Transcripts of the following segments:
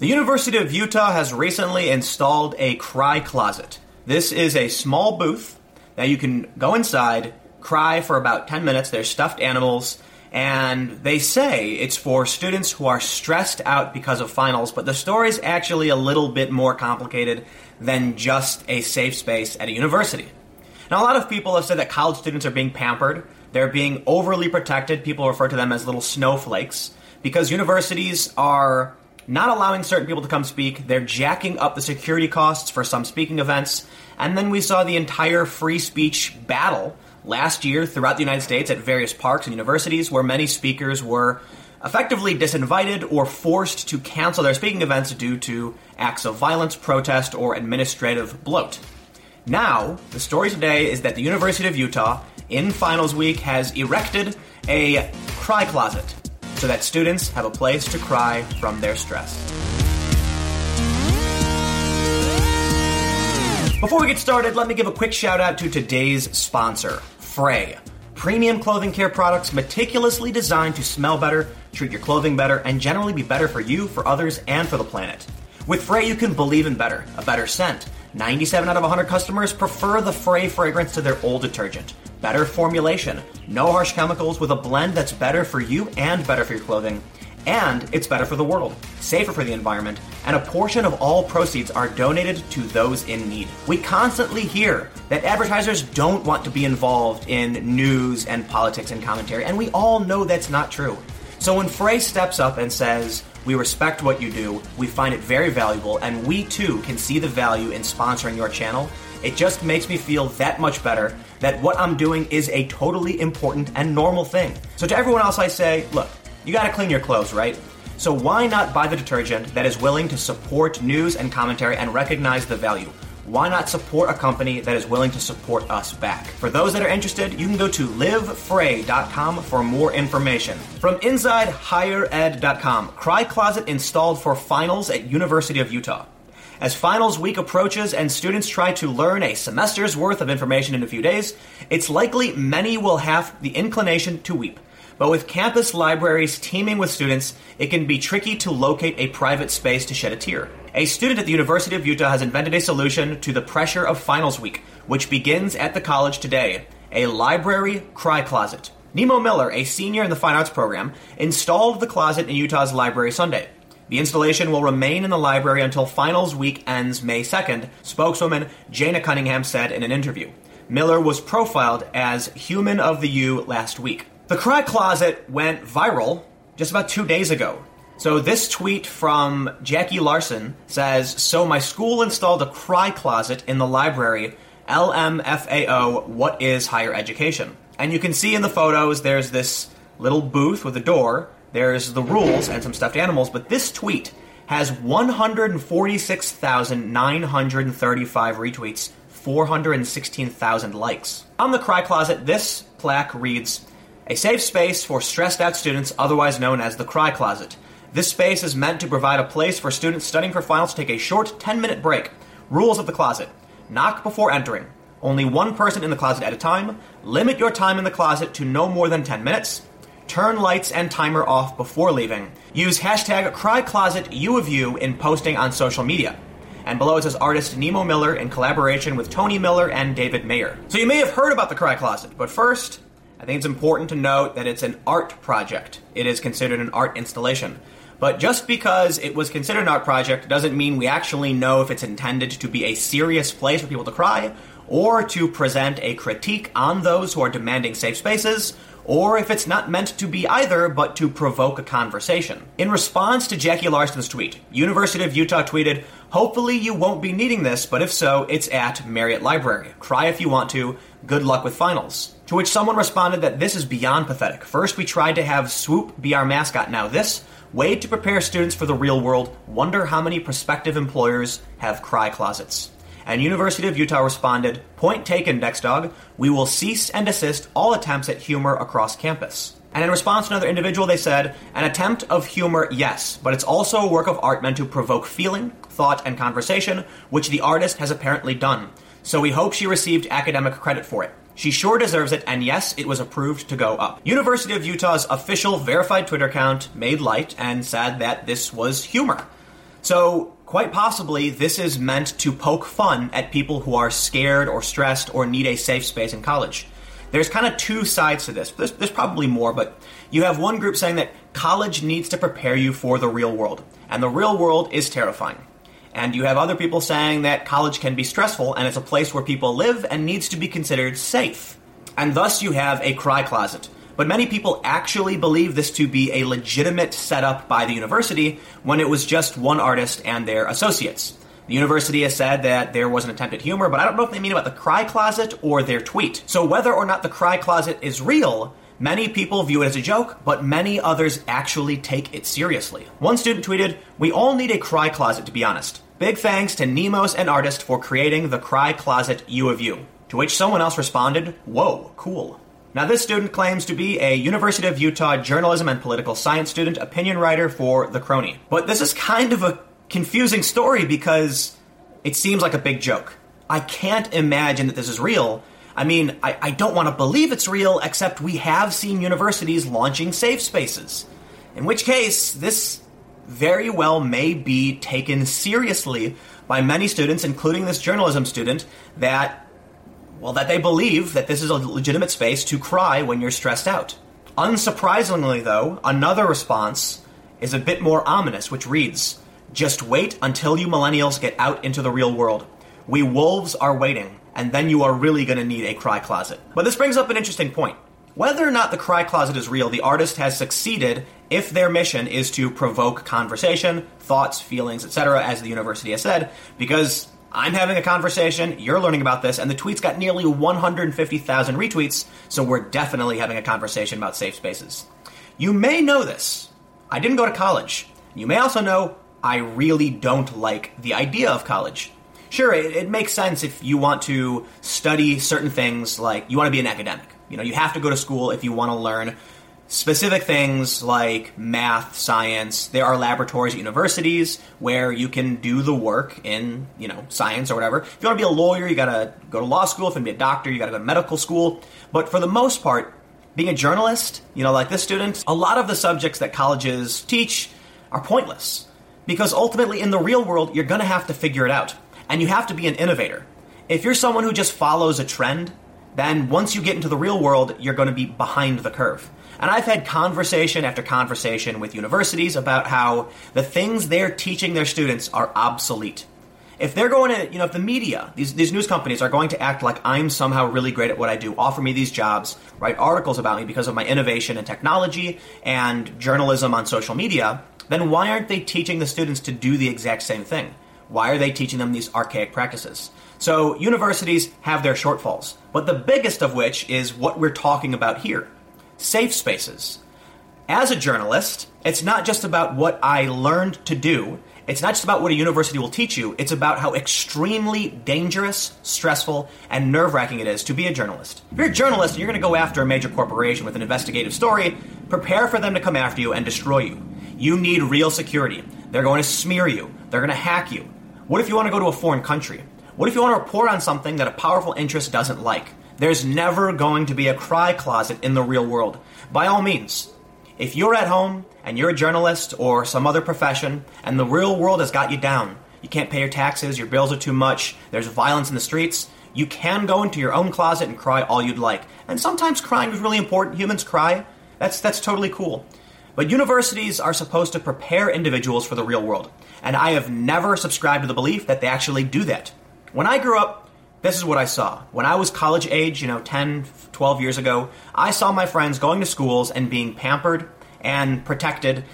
The University of Utah has recently installed a cry closet. This is a small booth that you can go inside, cry for about 10 minutes. There's stuffed animals, and they say it's for students who are stressed out because of finals, but the story is actually a little bit more complicated than just a safe space at a university. Now, a lot of people have said that college students are being pampered, they're being overly protected. People refer to them as little snowflakes because universities are not allowing certain people to come speak. They're jacking up the security costs for some speaking events. And then we saw the entire free speech battle last year throughout the United States at various parks and universities where many speakers were effectively disinvited or forced to cancel their speaking events due to acts of violence, protest, or administrative bloat. Now, the story today is that the University of Utah, in finals week, has erected a cry closet so that students have a place to cry from their stress. Before we get started, let me give a quick shout out to today's sponsor, Frey. Premium clothing care products meticulously designed to smell better, treat your clothing better, and generally be better for you, for others, and for the planet. With Frey, you can believe in better, a better scent. 97 out of 100 customers prefer the Frey fragrance to their old detergent. Better formulation, no harsh chemicals with a blend that's better for you and better for your clothing. And it's better for the world, safer for the environment, and a portion of all proceeds are donated to those in need. We constantly hear that advertisers don't want to be involved in news and politics and commentary, and we all know that's not true. So when Frey steps up and says, we respect what you do, we find it very valuable, and we too can see the value in sponsoring your channel, it just makes me feel that much better that what I'm doing is a totally important and normal thing. So to everyone else, I say, look, you gotta clean your clothes, right? So why not buy the detergent that is willing to support news and commentary and recognize the value? Why not support a company that is willing to support us back? For those that are interested, you can go to livefrey.com for more information. From InsideHigherEd.com, Cry Closet installed for finals at University of Utah. As finals week approaches and students try to learn a semester's worth of information in a few days, it's likely many will have the inclination to weep. But with campus libraries teeming with students, it can be tricky to locate a private space to shed a tear. A student at the University of Utah has invented a solution to the pressure of finals week, which begins at the college today a library cry closet. Nemo Miller, a senior in the fine arts program, installed the closet in Utah's library Sunday. The installation will remain in the library until finals week ends May 2nd, spokeswoman Jana Cunningham said in an interview. Miller was profiled as Human of the U last week. The Cry Closet went viral just about two days ago. So this tweet from Jackie Larson says, So my school installed a Cry Closet in the library. LMFAO, what is higher education? And you can see in the photos there's this little booth with a door there's the rules and some stuffed animals, but this tweet has 146,935 retweets, 416,000 likes. On the Cry Closet, this plaque reads A safe space for stressed out students, otherwise known as the Cry Closet. This space is meant to provide a place for students studying for finals to take a short 10 minute break. Rules of the closet knock before entering. Only one person in the closet at a time. Limit your time in the closet to no more than 10 minutes turn lights and timer off before leaving. Use hashtag CryClosetU of U in posting on social media. And below it says artist Nemo Miller in collaboration with Tony Miller and David Mayer. So you may have heard about the Cry Closet, but first, I think it's important to note that it's an art project. It is considered an art installation. But just because it was considered an art project doesn't mean we actually know if it's intended to be a serious place for people to cry, or to present a critique on those who are demanding safe spaces, or if it's not meant to be either, but to provoke a conversation. In response to Jackie Larson's tweet, University of Utah tweeted, Hopefully you won't be needing this, but if so, it's at Marriott Library. Cry if you want to. Good luck with finals. To which someone responded that this is beyond pathetic. First, we tried to have Swoop be our mascot. Now, this, way to prepare students for the real world. Wonder how many prospective employers have cry closets and University of Utah responded, Point taken, Next Dog. We will cease and desist all attempts at humor across campus. And in response to another individual, they said, An attempt of humor, yes, but it's also a work of art meant to provoke feeling, thought, and conversation, which the artist has apparently done. So we hope she received academic credit for it. She sure deserves it, and yes, it was approved to go up. University of Utah's official verified Twitter account made light and said that this was humor. So, quite possibly, this is meant to poke fun at people who are scared or stressed or need a safe space in college. There's kind of two sides to this. There's, there's probably more, but you have one group saying that college needs to prepare you for the real world, and the real world is terrifying. And you have other people saying that college can be stressful and it's a place where people live and needs to be considered safe. And thus you have a cry closet. But many people actually believe this to be a legitimate setup by the university when it was just one artist and their associates. The university has said that there was an attempt at humor, but I don't know if they mean about the cry closet or their tweet. So whether or not the cry closet is real, many people view it as a joke, but many others actually take it seriously. One student tweeted, We all need a cry closet, to be honest. Big thanks to Nemos and Artist for creating the Cry Closet U of U. To which someone else responded, Whoa, cool. Now, this student claims to be a University of Utah journalism and political science student, opinion writer for The Chrony. But this is kind of a confusing story because it seems like a big joke. I can't imagine that this is real. I mean, I, I don't want to believe it's real, except we have seen universities launching safe spaces. In which case, this very well may be taken seriously by many students, including this journalism student, that, well, that they believe that this is a legitimate space to cry when you're stressed out. Unsurprisingly, though, another response is a bit more ominous, which reads, just wait until you millennials get out into the real world. We wolves are waiting, and then you are really going to need a cry closet. But this brings up an interesting point. Whether or not the cry closet is real, the artist has succeeded if their mission is to provoke conversation, thoughts, feelings, etc., as the university has said, because I'm having a conversation, you're learning about this, and the tweet's got nearly 150,000 retweets, so we're definitely having a conversation about safe spaces. You may know this. I didn't go to college. You may also know I really don't like the idea of college. Sure, it, it, makes sense if you want to study certain things, like you want to be an academic. You know, you have to go to school if you want to learn specific things like math, science. There are laboratories at universities where you can do the work in, you know, science or whatever. If you want to be a lawyer, you gotta go to law school. If you want to be a doctor, you gotta go to medical school. But for the most part, being a journalist, you know, like this student, a lot of the subjects that colleges teach are pointless because ultimately, in the real world, you're going to have to figure it out. And you have to be an innovator. If you're someone who just follows a trend, then once you get into the real world, you're going to be behind the curve. And I've had conversation after conversation with universities about how the things they're teaching their students are obsolete. If they're going to, you know, if the media, these, these news companies are going to act like I'm somehow really great at what I do, offer me these jobs, write articles about me because of my innovation in technology and journalism on social media, then why aren't they teaching the students to do the exact same thing? Why are they teaching them these archaic practices? So, universities have their shortfalls, but the biggest of which is what we're talking about here safe spaces. As a journalist, it's not just about what I learned to do, it's not just about what a university will teach you, it's about how extremely dangerous, stressful, and nerve wracking it is to be a journalist. If you're a journalist and you're going to go after a major corporation with an investigative story, prepare for them to come after you and destroy you. You need real security. They're going to smear you. They're going to hack you. What if you want to go to a foreign country? What if you want to report on something that a powerful interest doesn't like? There's never going to be a cry closet in the real world. By all means, if you're at home and you're a journalist or some other profession and the real world has got you down, you can't pay your taxes, your bills are too much, there's violence in the streets, you can go into your own closet and cry all you'd like. And sometimes crying is really important. Humans cry. That's that's totally cool. But universities are supposed to prepare individuals for the real world, and I have never subscribed to the belief that they actually do that. When I grew up, this is what I saw. When I was college age, you know, 10, 12 years ago, I saw my friends going to schools and being pampered and protected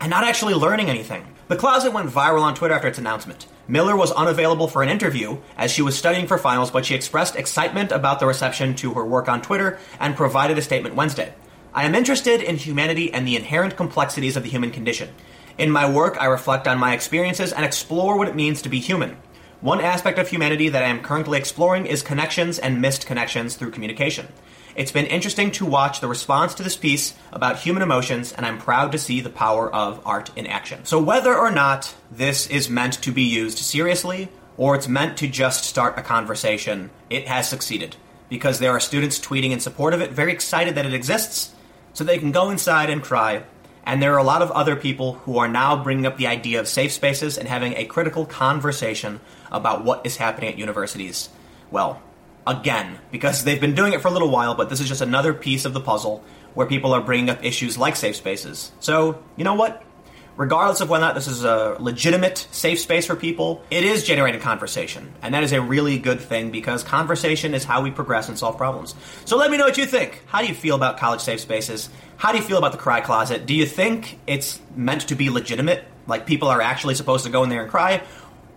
and not actually learning anything. The closet went viral on Twitter after its announcement. Miller was unavailable for an interview as she was studying for finals, but she expressed excitement about the reception to her work on Twitter and provided a statement Wednesday. I am interested in humanity and the inherent complexities of the human condition. In my work, I reflect on my experiences and explore what it means to be human. One aspect of humanity that I am currently exploring is connections and missed connections through communication. It's been interesting to watch the response to this piece about human emotions, and I'm proud to see the power of art in action. So, whether or not this is meant to be used seriously, or it's meant to just start a conversation, it has succeeded. Because there are students tweeting in support of it, very excited that it exists, so they can go inside and cry And there are a lot of other people who are now bringing up the idea of safe spaces and having a critical conversation about what is happening at universities. Well, again, because they've been doing it for a little while, but this is just another piece of the puzzle where people are bringing up issues like safe spaces. So, you know what? Regardless of whether or not this is a legitimate safe space for people, it is generating conversation. And that is a really good thing because conversation is how we progress and solve problems. So let me know what you think. How do you feel about college safe spaces? How do you feel about the cry closet? Do you think it's meant to be legitimate? Like people are actually supposed to go in there and cry?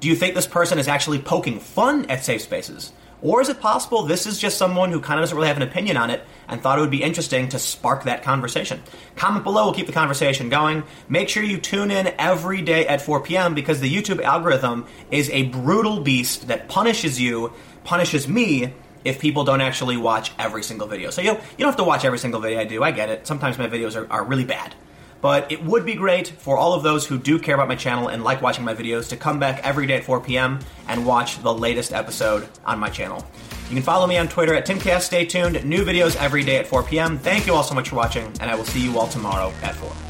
Do you think this person is actually poking fun at safe spaces? Or is it possible this is just someone who kind of doesn't really have an opinion on it and thought it would be interesting to spark that conversation? Comment below, we'll keep the conversation going. Make sure you tune in every day at 4 p.m. because the YouTube algorithm is a brutal beast that punishes you, punishes me, if people don't actually watch every single video. So you, you don't have to watch every single video I do, I get it. Sometimes my videos are, are really bad. But it would be great for all of those who do care about my channel and like watching my videos to come back every day at 4 p.m. and watch the latest episode on my channel. You can follow me on Twitter at TimCast. Stay tuned. New videos every day at 4 p.m. Thank you all so much for watching, and I will see you all tomorrow at 4.